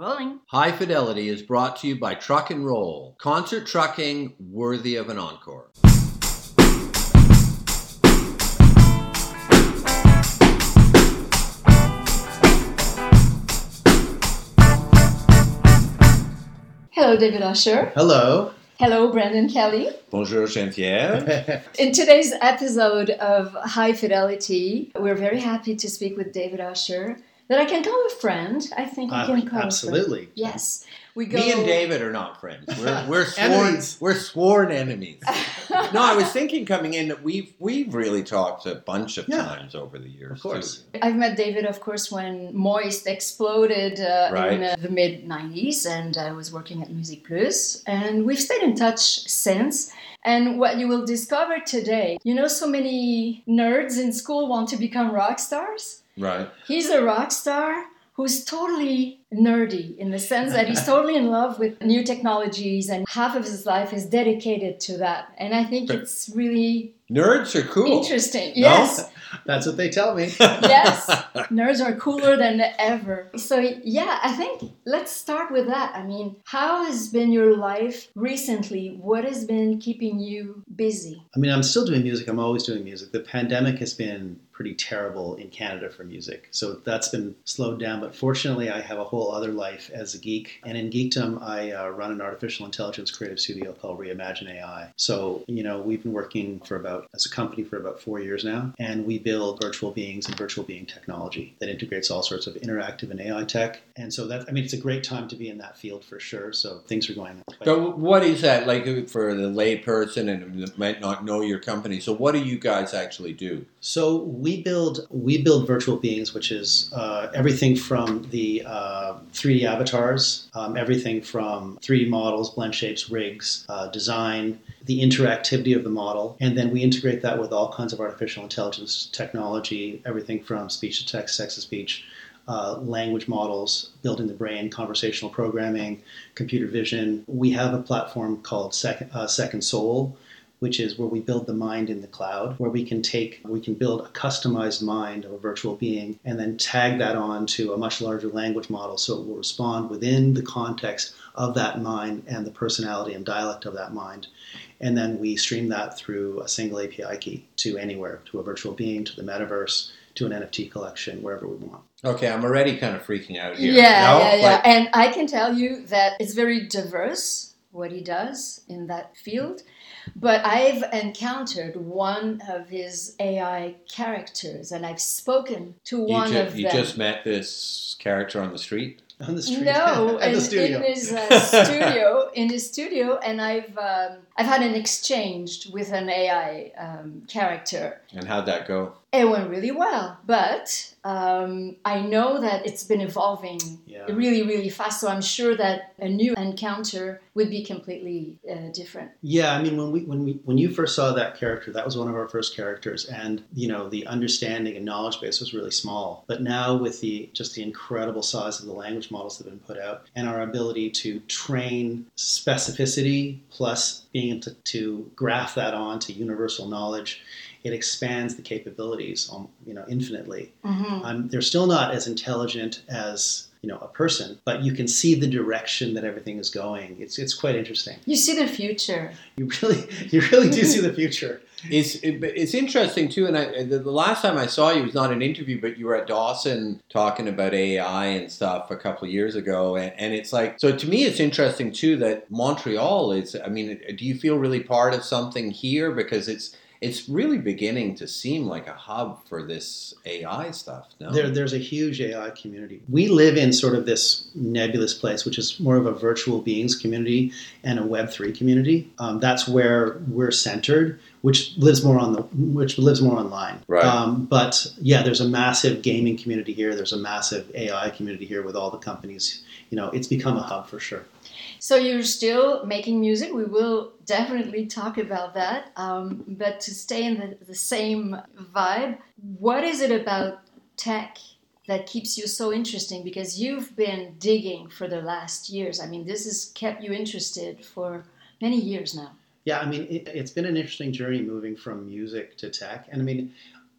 rolling. High Fidelity is brought to you by Truck and Roll, concert trucking worthy of an encore. Hello, David Usher. Hello. Hello, Brendan Kelly. Bonjour, Jean-Pierre. In today's episode of High Fidelity, we're very happy to speak with David Usher, that I can call a friend. I think we Uh, can call absolutely. a. Yes. We go. Me and David are not friends. We're, we're sworn Enemies. we're sworn enemies. No, I was thinking coming in that we've we've really talked a bunch of Yeah. times over the years. Of course. too. I've met David, of course, when Moist exploded uh, in uh, the mid 90s, and I was working at MusiquePlus, and we've stayed in touch since. And what you will discover today, you know, so many nerds in school want to become rock stars. Right. He's a rock star who's totally nerdy in the sense that he's totally in love with new technologies, and half of his life is dedicated to that. And I think it's really Nerds are cool. interesting. No? Yes. That's what they tell me. yes, nerds are cooler than ever. So yeah, I think let's start with that. I mean, how has been your life recently? What has been keeping you busy? I mean, I'm still doing music. I'm always doing music. The pandemic has been pretty terrible in Canada for music. So that's been slowed down. But fortunately, I have a whole other life as a geek. And in geekdom, I uh, run an artificial intelligence creative studio called Reimagine AI. So, you know, we've been working for about, as a company for about four years now. And we build virtual beings and virtual being technology that integrates all sorts of interactive and AI tech. And so that, I mean, it's a great time to be in that field for sure. So things are going quite So what is that like for the layperson and might not know your company? So what do you guys actually do? So we build we build virtual beings, which is uh, everything from the uh, 3D avatars, um, everything from 3D models, blend shapes, rigs, uh, design, the interactivity of the model, and then we integrate that with all kinds of artificial intelligence technology, everything from speech to text, text to speech. Uh, language models, building the brain, conversational programming, computer vision. We have a platform called Second, uh, Second Soul, which is where we build the mind in the cloud, where we can take, we can build a customized mind of a virtual being and then tag that on to a much larger language model so it will respond within the context of that mind and the personality and dialect of that mind. And then we stream that through a single API key to anywhere, to a virtual being, to the metaverse, to an NFT collection, wherever we want. Okay, I'm already kind of freaking out here. Yeah, No? yeah, yeah. Like- and I can tell you that it's very diverse what he does in that field. But I've encountered one of his AI characters, and I've spoken to you, one ju- of you them. just met this character on the street. On the street, No, in, the studio. in his uh, studio, in his studio, and I've um, I've had an exchange with an AI um, character. And how'd that go? It went really well, but um, I know that it's been evolving Yeah. really, really fast. So I'm sure that a new encounter would be completely uh, different. Yeah, I mean, when we when we when you first saw that character, that was one of our first characters, and you know the understanding and knowledge base was really small. But now with the just the incredible size of the language models that have been put out, and our ability to train specificity plus being able to, to graph that onto universal knowledge, it expands the capabilities, um, you know, infinitely. Mm-hmm. Um, they're still not as intelligent as you know a person, but you can see the direction that everything is going. It's it's quite interesting. You see the future. You really, you really do see the future. It's it, it's interesting too, and I, the, the last time I saw you was not an interview, but you were at Dawson talking about AI and stuff a couple of years ago, and, and it's like so to me, it's interesting too that Montreal is. I mean, do you feel really part of something here because it's it's really beginning to seem like a hub for this AI stuff? No, There, there's a huge AI community. We live in sort of this nebulous place, which is more of a virtual beings community and a Web three community. Um, that's where we're centered, which lives more on the which lives more online. Right. Um, but yeah, there's a massive gaming community here. There's a massive AI community here with all the companies. You know, it's become a hub for sure. So you're still making music. We will definitely talk about that. Um, but to stay in the, the same vibe, what is it about tech that keeps you so interesting? Because you've been digging for the last years. I mean, this has kept you interested for many years now. Yeah, I mean, it, it's been an interesting journey moving from music to tech. And I mean,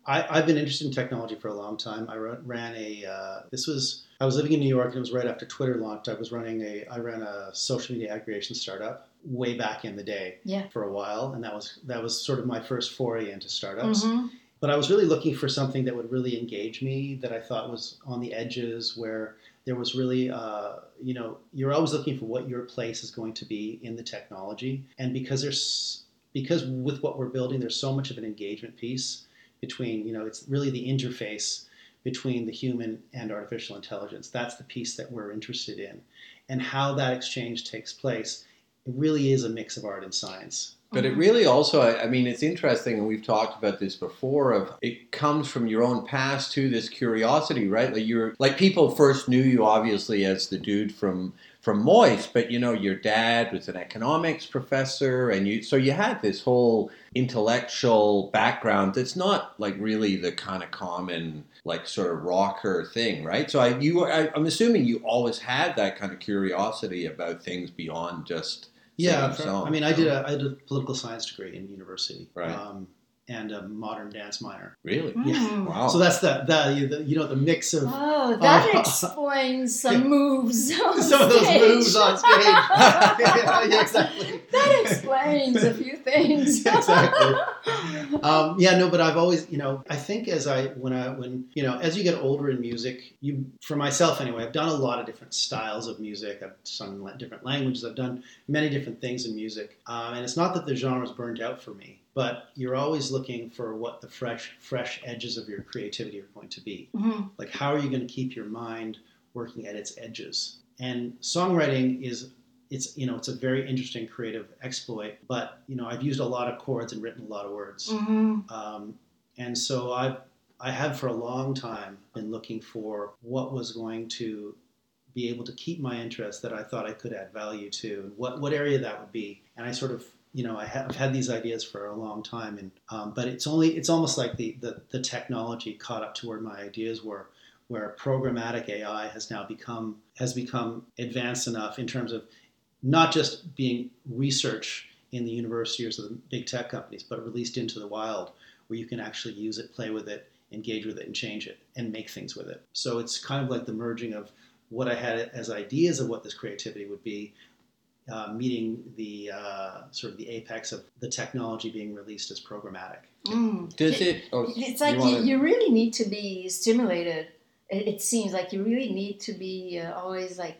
I, I've been interested in technology for a long time. I ran a, uh, this was I was living in New York, and it was right after Twitter launched. I was running a, I ran a social media aggregation startup way back in the day Yeah. for a while, and that was that was sort of my first foray into startups. Mhm. But I was really looking for something that would really engage me, that I thought was on the edges, where there was really, uh, you know, you're always looking for what your place is going to be in the technology, and because there's because with what we're building, there's so much of an engagement piece between, you know, it's really the interface between the human and artificial intelligence. That's the piece that we're interested in, and how that exchange takes place. It really is a mix of art and science. But it Mhm. really also, I I mean, it's interesting, and we've talked about this before. Of it comes from your own past to this curiosity, right? Like you're like people first knew you obviously as the dude from from Moist, but you know your dad was an economics professor, and you so you had this whole intellectual background that's not like really the kind of common like sort of rocker thing, right? So I you I, I'm assuming you always had that kind of curiosity about things beyond just Yeah, for- I mean, I did a I did a political science degree in university, Right. Um, and a modern dance minor. really Yeah. Mm. wow. So that's the, the you- the you know the mix of Oh, that Oh. explains some moves. On some of those moves on stage. yeah, exactly. That explains a few things. Exactly. Um, yeah, no, but I've always, you know, I think as I when I when you know as you get older in music, you for myself anyway, I've done a lot of different styles of music. I've sung different languages. I've done many different things in music, um, and it's not that the genre's burned out for me, but you're always looking for what the fresh fresh edges of your creativity are going to be. Mhm. Like, how are you going to keep your mind working at its edges? And songwriting is, it's you know, it's a very interesting creative exploit. But you know, I've used a lot of chords and written a lot of words, Mhm. um, and so I've I have for a long time been looking for what was going to be able to keep my interest that I thought I could add value to, and what what area that would be. And I sort of you know I have had these ideas for a long time, and um, but it's only it's almost like the, the the technology caught up to where my ideas were, where programmatic AI has now become has become advanced enough in terms of not just being research in the universities or the big tech companies, but released into the wild where you can actually use it, play with it, engage with it, and change it, and make things with it. So it's kind of like the merging of what I had as ideas of what this creativity would be, uh, meeting the uh, sort of the apex of the technology being released as programmatic. Mm. Does it? Oh, It's like you, wanna- you really need to be stimulated. It, it seems like you really need to be uh, always like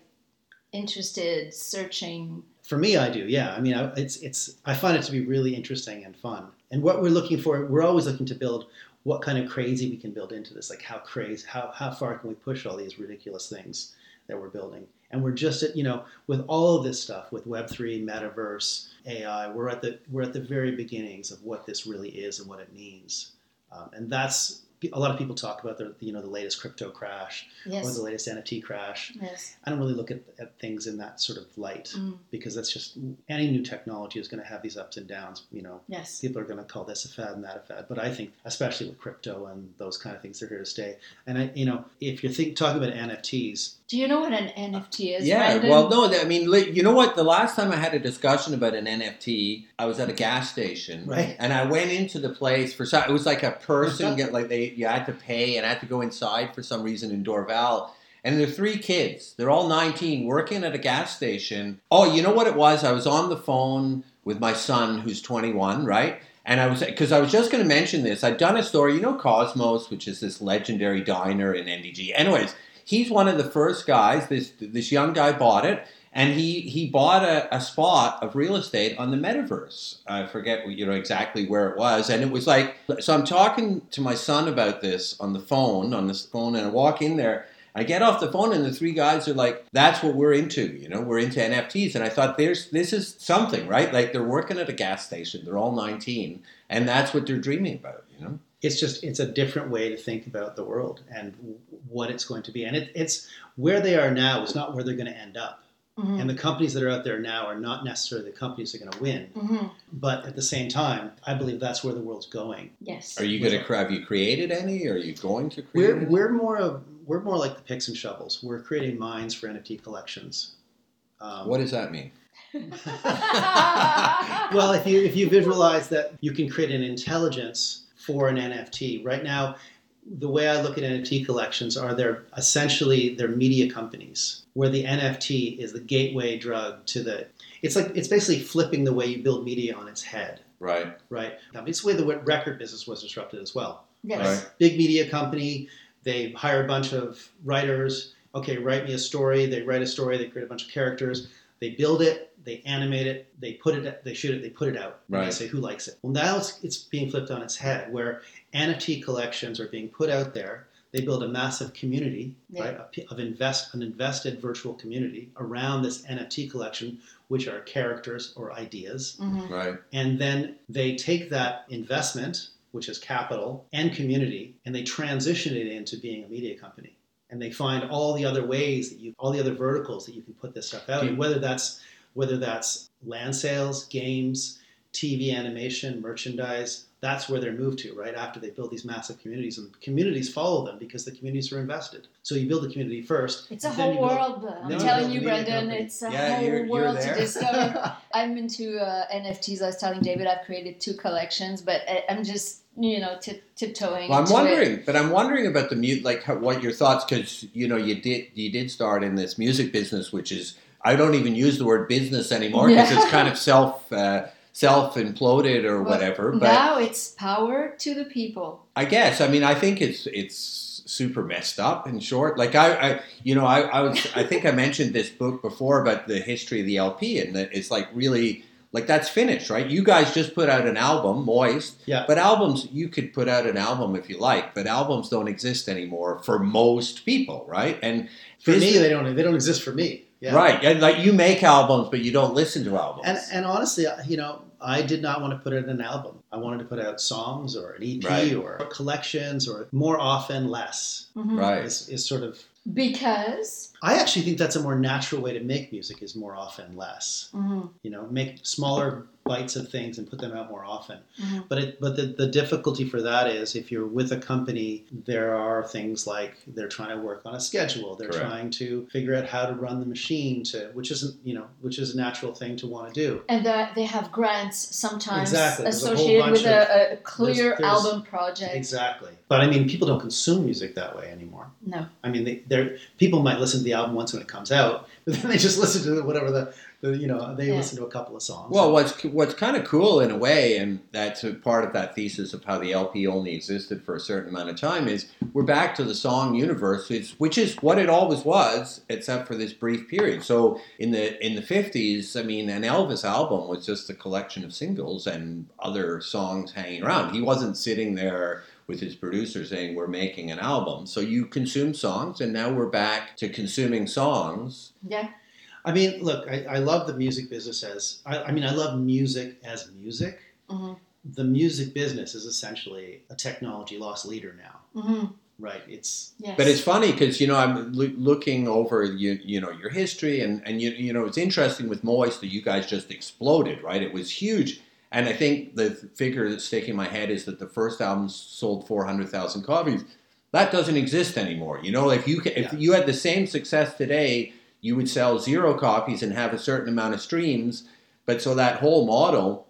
interested, searching. For me, I do. Yeah, I mean, I, it's it's. I find it to be really interesting and fun. And what we're looking for, we're always looking to build what kind of crazy we can build into this. Like how crazy, how how far can we push all these ridiculous things that we're building? And we're just at you know with all of this stuff with Web three, metaverse, AI. We're at the we're at the very beginnings of what this really is and what it means. Um, and that's a lot of people talk about the you know the latest crypto crash or the latest NFT crash. Yes. I don't really look at, at things in that sort of light Mm. because that's just any new technology is going to have these ups and downs. You know, Yes. people are going to call this a fad and that a fad, but I think, especially with crypto and those kind of things, they're here to stay. And I, you know, if you're think, talking about NFTs, Do you know what an NFT is? Yeah, Brendan? well, no, I mean, you know what? The last time I had a discussion about an NFT, I was at a gas station, Right. And I went into the place for some. It was like a person get like they you had to pay, and I had to go inside for some reason in Dorval. And there are three kids. They're all 19, working at a gas station. Oh, you know what it was? I was on the phone with my son, who's 21, right? And I was because I was just going to mention this. I'd done a story, you know, Cosmos, which is this legendary diner in NDG. Anyways, he's one of the first guys. This this young guy bought it, and he he bought a, a spot of real estate on the metaverse. I forget you know exactly where it was, and it was like so. I'm talking to my son about this on the phone on this phone, and I walk in there. I get off the phone and the three guys are like, "That's what we're into, you know. We're into NFTs." And I thought, "There's this is something, right? Like they're working at a gas station. They're all 19, and that's what they're dreaming about, you know." it's just it's a different way to think about the world and what it's going to be. And it, it's where they are now is not where they're going to end up. Mhm. And the companies that are out there now are not necessarily the companies that are going to win. Mhm. But at the same time, I believe that's where the world's going. Yes. Are you going to have you created any? Are you going to create? We're any? we're more of we're more like the picks and shovels. We're creating mines for NFT collections. Um, What does that mean? well, if you if you visualize that you can create an intelligence for an NFT right now, the way I look at NFT collections are they're essentially they're media companies where the NFT is the gateway drug to the. It's like it's basically flipping the way you build media on its head, Right. right? Now, it's the way the record business was disrupted as well. Yes. Right. Big media company, they hire a bunch of writers. Okay, write me a story. They write a story. They create a bunch of characters. They build it. They animate it. They put it. They shoot it. They put it out. And they say who likes it. Well, now it's, it's being flipped on its head, where NFT collections are being put out there. They build a massive community, Yeah. right, of- of invest an invested virtual community around this NFT collection, which are characters or ideas, Mhm. Right. and then they take that investment, which is capital and community, and they transition it into being a media company. And they find all the other ways that you, all the other verticals that you can put this stuff out, Do in, you- whether that's whether that's land sales, games, TV animation, merchandise. That's where they're moved to, right? After they build these massive communities, and communities follow them because the communities are invested. So you build the community first. It's a whole you build- world. I'm then telling you, Brendan, company. it's a Yeah, whole you're- you're world to discover. I'm into uh, NFTs. I was telling David I've created two collections, but I- I'm just you know tip, tiptoeing. Well, I'm into it. wondering, but I'm wondering about the mute, like how, what your thoughts, because you know you did you did start in this music business, which is I don't even use the word business anymore because Yeah. it's kind of self uh, self imploded or Well, whatever. But now it's power to the people. I guess I mean I think it's it's super messed up. In short, like I, I you know I, I was I think I mentioned this book before about the history of the LP and that it's like really like that's finished, right? You guys just put out an album, Moist. Yeah. But albums, you could put out an album if you like, but albums don't exist anymore for most people, right? And For me, they don't. They don't exist for me. Yeah. right, and like you make albums, but you don't listen to albums. And, and honestly, you know, I did not want to put it in an album. I wanted to put out songs or an EP Right. or collections or more often less. Mhm. right. Is, is sort of. Because I actually think that's a more natural way to make music. Is more often less. mhm, You know, make smaller bites of things and put them out more often. mhm. But it, but the, the difficulty for that is if you're with a company, there are things like they're trying to work on a schedule. They're Correct. trying to figure out how to run the machine to, which isn't you know, which is a natural thing to want to do. and that they have grants sometimes Exactly. There's a whole associated with a, a clear there's- there's- album project. Exactly. But I mean, people don't consume music that way anymore. No. I mean, they, they're people might listen to the album once when it comes out, but then they just listen to whatever the, the you know they Yeah. listen to a couple of songs. Well, what's what's kind of cool in a way, and that's a part of that thesis of how the LP only existed for a certain amount of time, is we're back to the song universe, which, which is what it always was, except for this brief period. So in the in the fifties, I mean, an Elvis album was just a collection of singles and other songs hanging around. He wasn't sitting there with his producer saying we're making an album. So you consume songs, and now we're back to consuming songs. Yeah. I mean, look, I, I love the music business as I, I mean, I love music as music. Mhm. The music business is essentially a technology loss leader now, hmm right? It's Yes. But it's funny because you know I'm loo- looking over you you know your history and and you you know it's interesting with Moist that you guys just exploded right it was huge and I think the figure that's sticking in my head is that the first album sold four hundred thousand copies that doesn't exist anymore you know if you if Yeah. you had the same success today you would sell zero copies and have a certain amount of streams but so that whole model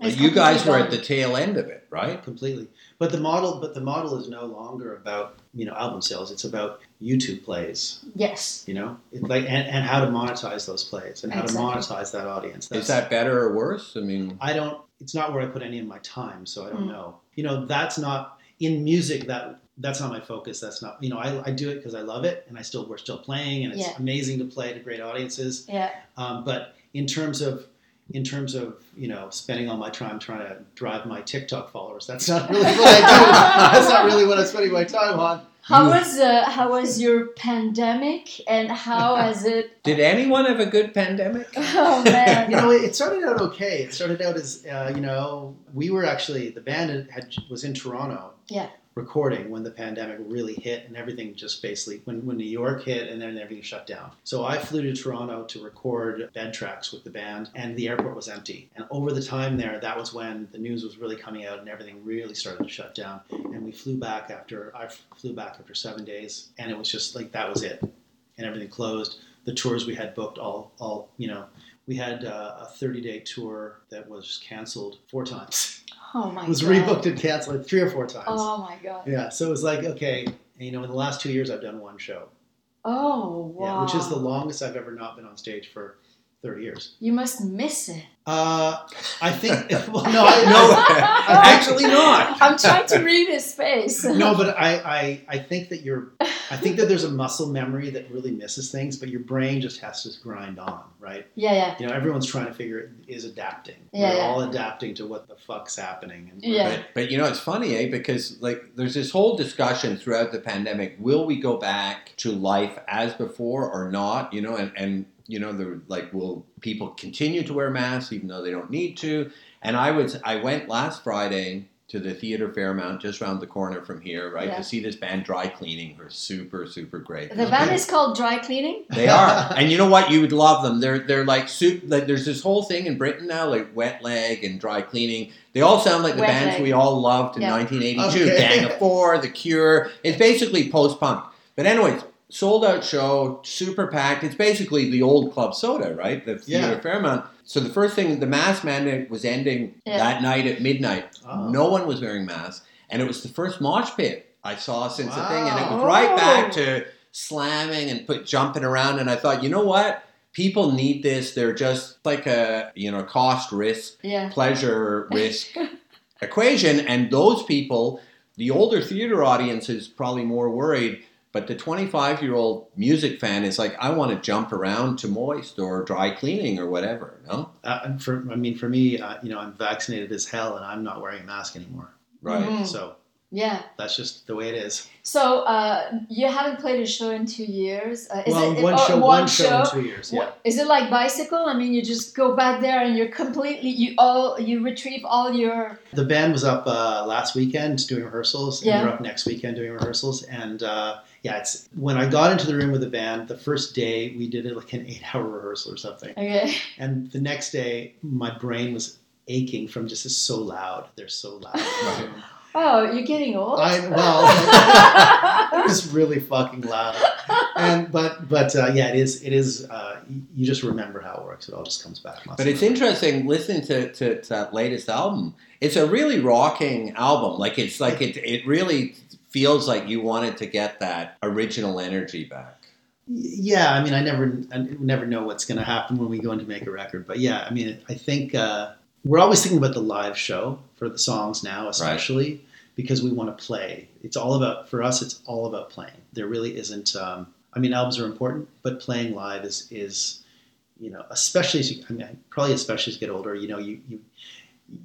It's you guys were gone. at the tail end of it right completely. But the model, but the model is no longer about you know album sales. It's about YouTube plays. Yes. You know, it's like and, and how to monetize those plays and how Exactly. to monetize that audience. is that better or worse I mean I don't. It's not where I put any of my time, so I don't Mm. know. You know, that's not in music. That that's not my focus. That's not. You know, I, I do it because I love it, and I still we're still playing, and it's Yeah. amazing to play to great audiences. Yeah. Um, but in terms of in terms of you know spending all my time trying to drive my TikTok followers, that's not really what I do. that's not really what I'm spending my time on. How was uh, how was your pandemic and how has it? did anyone have a good pandemic Oh man. you know, it started out okay. It started out as uh, you know, we were actually the band had, had was in Toronto. Yeah. Recording when the pandemic really hit and everything just basically when, when New York hit and then everything shut down. So I flew to Toronto to record bed tracks with the band and the airport was empty. And over the time there, that was when the news was really coming out and everything really started to shut down. And we flew back after I flew back after seven days and it was just like that was it. And everything closed. The tours we had booked all all you know we had uh, a 30 day tour that was canceled four times. Oh my god. It was god. rebooked and canceled like three or four times. Oh my god. Yeah, so it was like okay, you know, in the last two years I've done one show, Oh wow. yeah, which is the longest I've ever not been on stage for thirty years. You must miss it. Uh, I think well, no, I, No, actually not. I'm trying to read his face. no, but I, I, I think that you're, I think that there's a muscle memory that really misses things, but your brain just has to grind on, right? Yeah, yeah. You know, everyone's trying to figure is adapting. Yeah, We're yeah. all adapting to what the fuck's happening. And Yeah. But, but you know, it's funny, eh? Because like, there's this whole discussion throughout the pandemic: will we go back to life as before or not? You know, and and you know, the like, will people continue to wear masks even though they don't need to? And I was, I went last Friday to the Theatre Fairmount, just around the corner from here, right, Yeah. to see this band Dry Cleaning. Who are super, super great. The band is called Dry Cleaning. They are, and you know what? You would love them. They're they're like soup. Like there's this whole thing in Britain now, like wet leg and dry cleaning. They all sound like the Wet bands Leg. we all loved in Yeah. 1982. Okay. Gang of Four, The Cure. It's basically post punk. But anyways, sold out show, super packed. It's basically the old Club Soda, right? The Theatre Yeah. Fairmount. So the first thing, the mask mandate was ending Yeah. that night at midnight. Oh. No one was wearing masks, and it was the first mosh pit I saw since the thing, and it was Wow. right back Oh. to slamming and put jumping around. And I thought, you know what? People need this. They're just like a you know cost risk Yeah. pleasure risk equation, and those people, the older theater audience is probably more worried. But the 25 year old music fan is like, I want to jump around to moist or dry cleaning or whatever. No, Uh, for, I mean, for me, uh, you know, I'm vaccinated as hell, and I'm not wearing a mask anymore. right? Mhm. So Yeah. that's just the way it is. So uh, you haven't played a show in two years. Uh, is well, it, one oh, show, one one show in two years. Yeah. What- Is it like bicycle? I mean, you just go back there and you're completely you all you retrieve all your The band was up uh, last weekend doing rehearsals, and Yeah. they're up next weekend doing rehearsals. And uh, yeah, it's when I got into the room with the band, the first day we did it like an eight-hour rehearsal or something, okay. and the next day my brain was aching from just it's so loud. They're so loud. Right. Oh, you're getting old. I well, it was really fucking loud. And but but uh, yeah, it is it is. Uh, you- you just remember how it works. It all just comes back. But it's interesting listening to, to, to that latest album. It's a really rocking album. Like it's like it it really feels like you wanted to get that original energy back. Yeah, I mean, I never, I never know what's going to happen when we go in to make a record. But yeah, I mean, I think uh, we're always thinking about the live show for the songs now, especially because we want to play. It's all about for us. It's all about playing. There really isn't. Um, I mean, albums are important, but playing live is is you know, especially as you, I mean, probably especially as you get older, you know, you you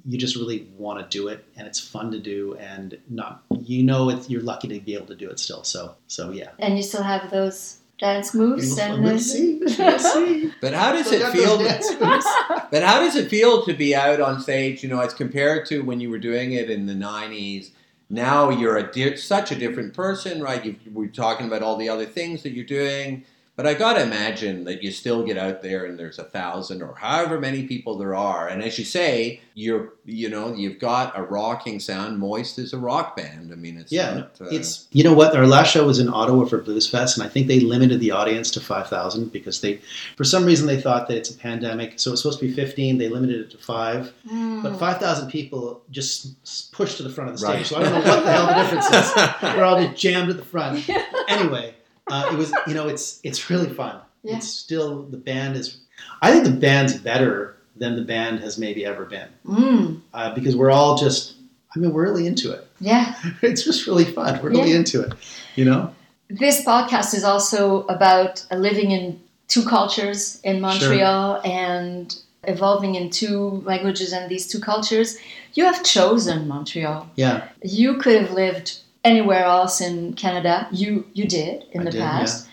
you just really want to do it, and it's fun to do, and not you know, it's, you're lucky to be able to do it still. So so yeah. and you still have those dance moves We'll, and we'll see. We'll see. But how does Still it feel? those dance moves. But how does it feel to be out on stage? You know, as compared to when you were doing it in the '90s. Now you're a di- such a different person, right? You, we're talking about all the other things that you're doing, but I gotta imagine that you still get out there and there's a thousand or however many people there are, and as you say, you're you know you've got a rocking sound. Moist is a rock band. I mean, it's Yeah, not, uh, It's you know what our last show was in Ottawa for Blues Fest, and I think they limited the audience to five thousand because they, for some reason, they thought that it's a pandemic, so it's supposed to be fifteen. They limited it to five, Mm. but five thousand people just pushed to the front of the stage. Right. So I don't know what the hell the difference is. We're all just jammed at the front. Anyway, uh, it was you know it's it's really fun. Yeah. It's still the band is. I think the band's better than the band has maybe ever been Mm. uh, because we're all just. I mean, we're really into it. Yeah. It's just really fun. We're really Yeah. into it. You know. This podcast is also about living in two cultures in Montreal and evolving in two languages and these two cultures. You have chosen Montreal. Yeah. You could have lived anywhere else in Canada. You you did in I the did, past.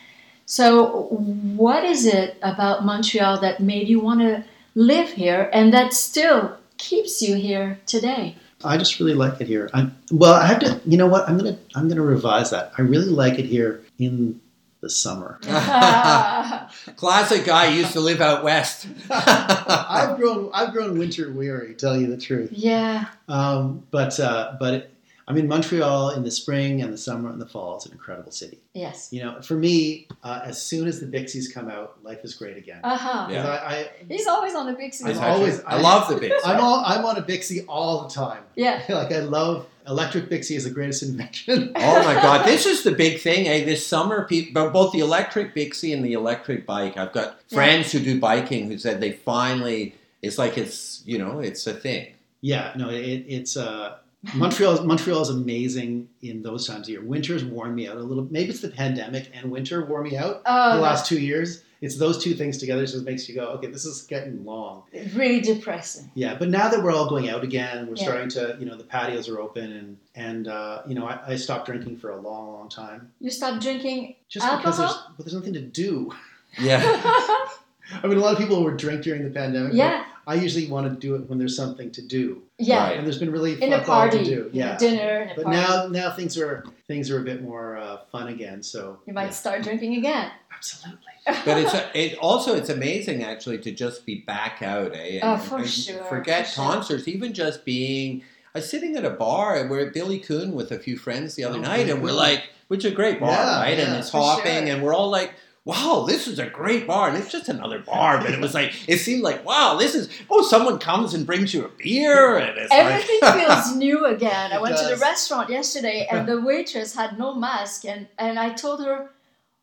So what is it about Montreal that made you want to live here and that still keeps you here today? I just really like it here. I, well, I have to. You know what? I'm gonna I'm gonna revise that. I really like it here in the summer. Classic guy used to live out west. I've grown I've grown winter weary. Tell you the truth. yeah. Um, but uh, but it, I mean, Montreal in the spring and the summer and the fall is an incredible city. Yes. You know, for me, uh, as soon as the Bixis come out, life is great again. Uh huh. Yeah. 'Cause I, I, He's always on the big scene. I'm always- I love the big. I'm all, I'm on a Bixi all the time. Yeah. like I love electric Bixi is the greatest invention. Oh my God! This is the big thing. Eh? This summer, people, both the electric Bixi and the electric bike. I've got Yeah. friends who do biking who said they finally. It's like it's you know it's a thing. Yeah, no, it, it's uh, Montreal. Montreal is amazing in those times of year. Winter's worn me out a little. Maybe it's the pandemic and winter wore me out Oh, the last two years. It's those two things together, so it makes you go, okay, this is getting long. that's really depressing. Yeah, but now that we're all going out again, we're Yeah. starting to, you know, the patios are open, and and uh, you know, I, I stopped drinking for a long, long time You stopped drinking just because there's Alcohol? but there's nothing to do. Yeah. I mean, a lot of people were drink during the pandemic. but yeah, I usually want to do it when there's something to do, yeah. Right. and there's been really In a party, to do. Yeah, dinner, in a But party. now, now things are things are a bit more uh, fun again. So you might yeah. start drinking again. absolutely. but it's a, it also it's amazing actually to just be back out, eh? Oh, for sure, Forget for sure. concerts, even just being. I was sitting at a bar and we're at Bily Kun with a few friends the other Oh, night, and we're like, which is a great bar, Yeah, right? And yeah, it's for hopping, sure. and we're all like. Wow, this is a great bar, and it's just another bar. But it was like it seemed like wow, this is oh, someone comes and brings you a beer, and it's Everything like, feels new again. I went to the restaurant yesterday and the waitress had no mask and, and I told her,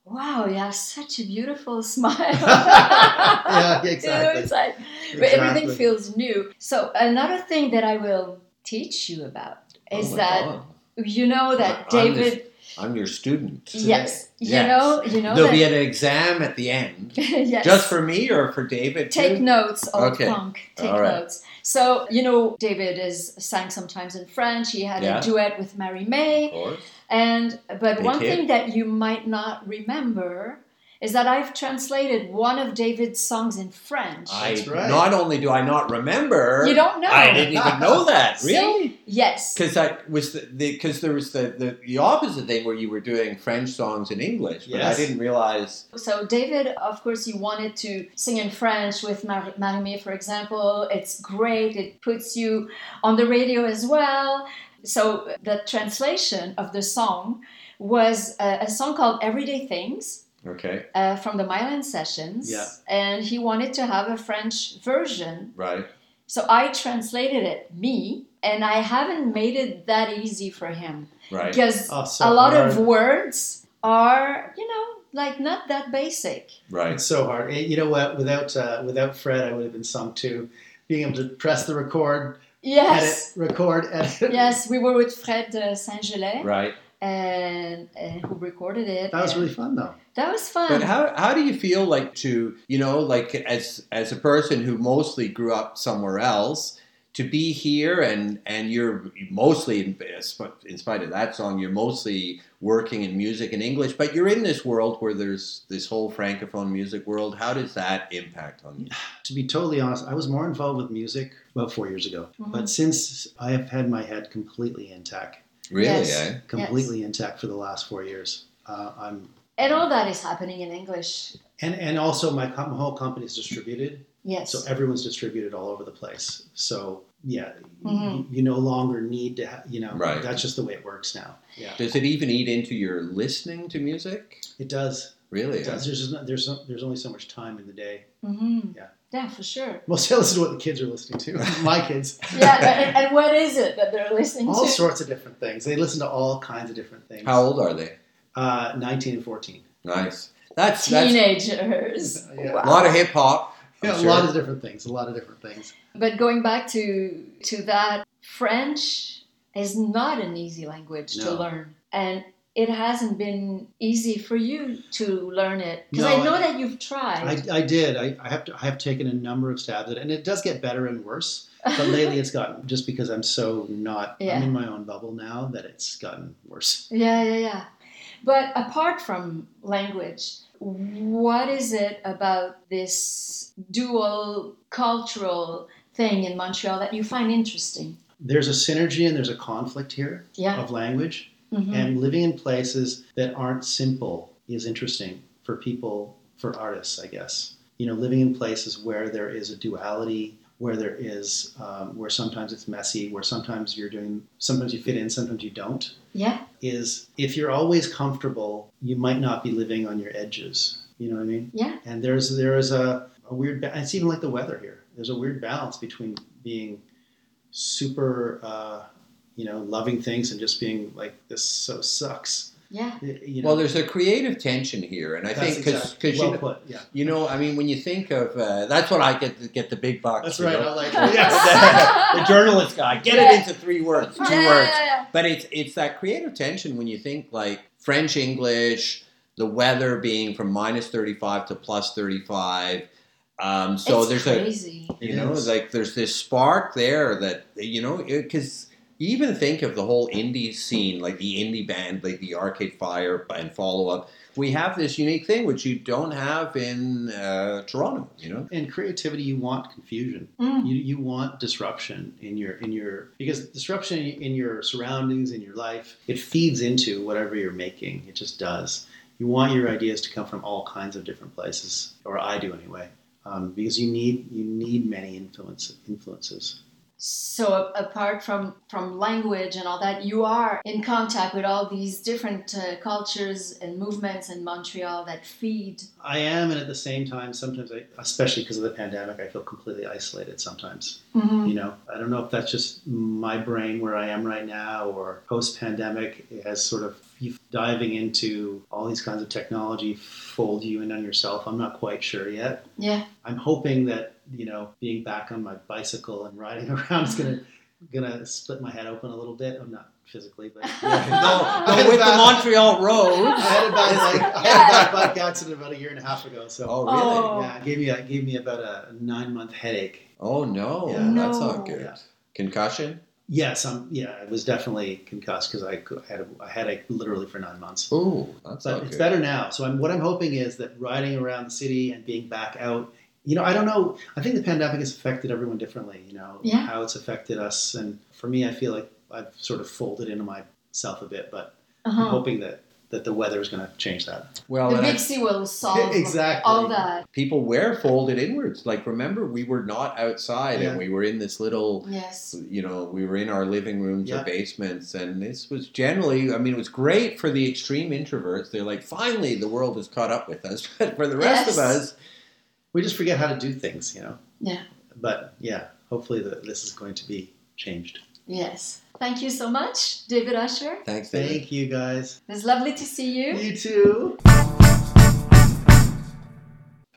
Wow, you have such a beautiful smile. Yeah, You know, exactly. it's like, but everything feels new. So another thing that I will teach you about Oh is my that God. you know that I'm David I'm your student. Yes. You Yes. know you know There'll be an exam at the end, yes. just for me or for David. Take too? notes, old Okay. punk. Take right. notes. So, you know, David is sang sometimes in French. He had Yeah. a duet with Marie-Mai. Of course. And but one thing that you might not remember is that I've translated one of David's songs in French. I right. not only do I not remember, you don't know. I didn't even know that. See? Really? Yes. Because that was the because there was the, the the opposite thing where you were doing French songs in English, but I didn't realize. So David, of course, you wanted to sing in French with Mar- Marie-Mai, for example. It's great. It puts you on the radio as well. So the translation of the song was a, a song called Everyday Things. Okay, Uh, from the Milan sessions, Yeah. and he wanted to have a French version, right. so I translated it me, and I haven't made it that easy for him Right. because Oh, so a lot hard. of words are, you know, like not that basic. Right. It's so hard. Eh, You know what? Without uh, without Fred, I would have been sunk too. Being able to press the record, Yes. edit, record, edit. Yes, we were with Fred uh, Saint-Gelais, Right. And, and who recorded it. That was really fun, though. that was fun. But how how do you feel like to you know like as as a person who mostly grew up somewhere else to be here and and you're mostly in, in spite of that song you're mostly working in music in English but you're in this world where there's this whole francophone music world how does that impact on you To be totally honest, I was more involved with music about four years ago. Mhm. But since I have had my head completely in tech, really Yes. eh completely in tech for the last four years, uh, I'm and all that is happening in English. and and also my, com- my whole company is distributed, Yes. so everyone's distributed all over the place. So yeah, Mhm. you, you no longer need to, ha- you know, Right. that's just the way it works now. Yeah, does it even eat into your listening to music it does. really It eh? does. There's just not, there's no, there's only so much time in the day. hmm Yeah. Yeah, for sure. Mostly I listen to what the kids are listening to. My kids. Yeah, and, and what is it that they're listening all to? All sorts of different things. They listen to all kinds of different things. how old are they Uh, 19 and 14. nice that's that's Teenagers. Yeah. a lot of hip hop I'm Yeah, a lot of different things. A lot of different things. But going back to to that, French is not an easy language to learn, and it hasn't been easy for you to learn it because No, I know I- that you've tried. I, I did. I, I have to. I have taken a number of stabs at it, and it does get better and worse. But lately, it's gotten just because I'm so not. Yeah. I'm in my own bubble now that it's gotten worse. Yeah, yeah, yeah. But apart from language, what is it about this dual cultural thing in Montreal that you find interesting? There's a synergy and there's a conflict here Yeah. of language, Mhm. and living in places that aren't simple is interesting for people, for artists, I guess. You know, living in places where there is a duality, where there is um, where sometimes it's messy, where sometimes you're doing sometimes you fit in, sometimes you don't. Yeah. Is if you're always comfortable, you might not be living on your edges. You know what I mean? Yeah. And there's there is a, a weird. Ba- it's even like the weather here. There's a weird balance between being super, uh, you know, loving things and just being like this so sucks. Yeah. You know, Well, there's a creative tension here, and I that's think because exactly- you well know, put, yeah. you know, I mean, when you think of uh, that's what I get to get the big bucks. That's right. know? I like the, the journalist guy. Get Yeah. it into three words, two Yeah, words. yeah, yeah. But it's it's that creative tension when you think like French English, the weather being from minus thirty five to plus thirty five. Um, so it's there's crazy. a you It know is. like there's this spark there that you know because you even think of the whole indie scene like the indie band like the Arcade Fire and follow up. We have this unique thing which you don't have in uh, Toronto. You know. in creativity you want confusion Mm. you, you want disruption in your in your because disruption in your surroundings in your life it feeds into whatever you're making it just does you want your ideas to come from all kinds of different places or i do anyway um, because you need you need many influence, influences So apart from from language and all that, you are in contact with all these different uh, cultures and movements in Montreal that feed. i am and at the same time sometimes I, especially because of the pandemic i feel completely isolated sometimes Mhm. you know i don't know if that's just my brain where i am right now or post-pandemic has sort of diving into all these kinds of technology fold you in on yourself i'm not quite sure yet Yeah. i'm hoping that you know being back on my bicycle and riding around is gonna gonna split my head open a little bit i'm not physically but No, I no, had a with the Montreal road. I had a bad bike, I had a bad bike accident about a year and a half ago so Oh really? Oh. yeah it gave me it gave me about a nine month headache Oh no, Yeah. that's not good. Yeah. Concussion. Yes, I'm, yeah, I was definitely concussed because I had a, I had a literally for nine months. Oh, that's But not it's good. better now. So I'm, what I'm hoping is that riding around the city and being back out. You know, I don't know. I think the pandemic has affected everyone differently. You know, Yeah. how it's affected us, and for me, I feel like I've sort of folded into myself a bit. But I'm Uh-huh. hoping that that the weather is going to change that. Well, The and I- big C will solve Exactly. all that. people were folded inwards. Like remember, we were not outside, Yeah. and we were in this little. Yes. You know, we were in our living rooms Yeah. or basements, and this was generally. I mean, it was great for the extreme introverts. They're like, finally, the world has caught up with us. But for the rest of us, We just forget how to do things. You know. Yeah. But yeah, hopefully the, this is going to be changed. Yes. Thank you so much, David Usher. thanks. David. Thank you guys. It was lovely to see you. You too.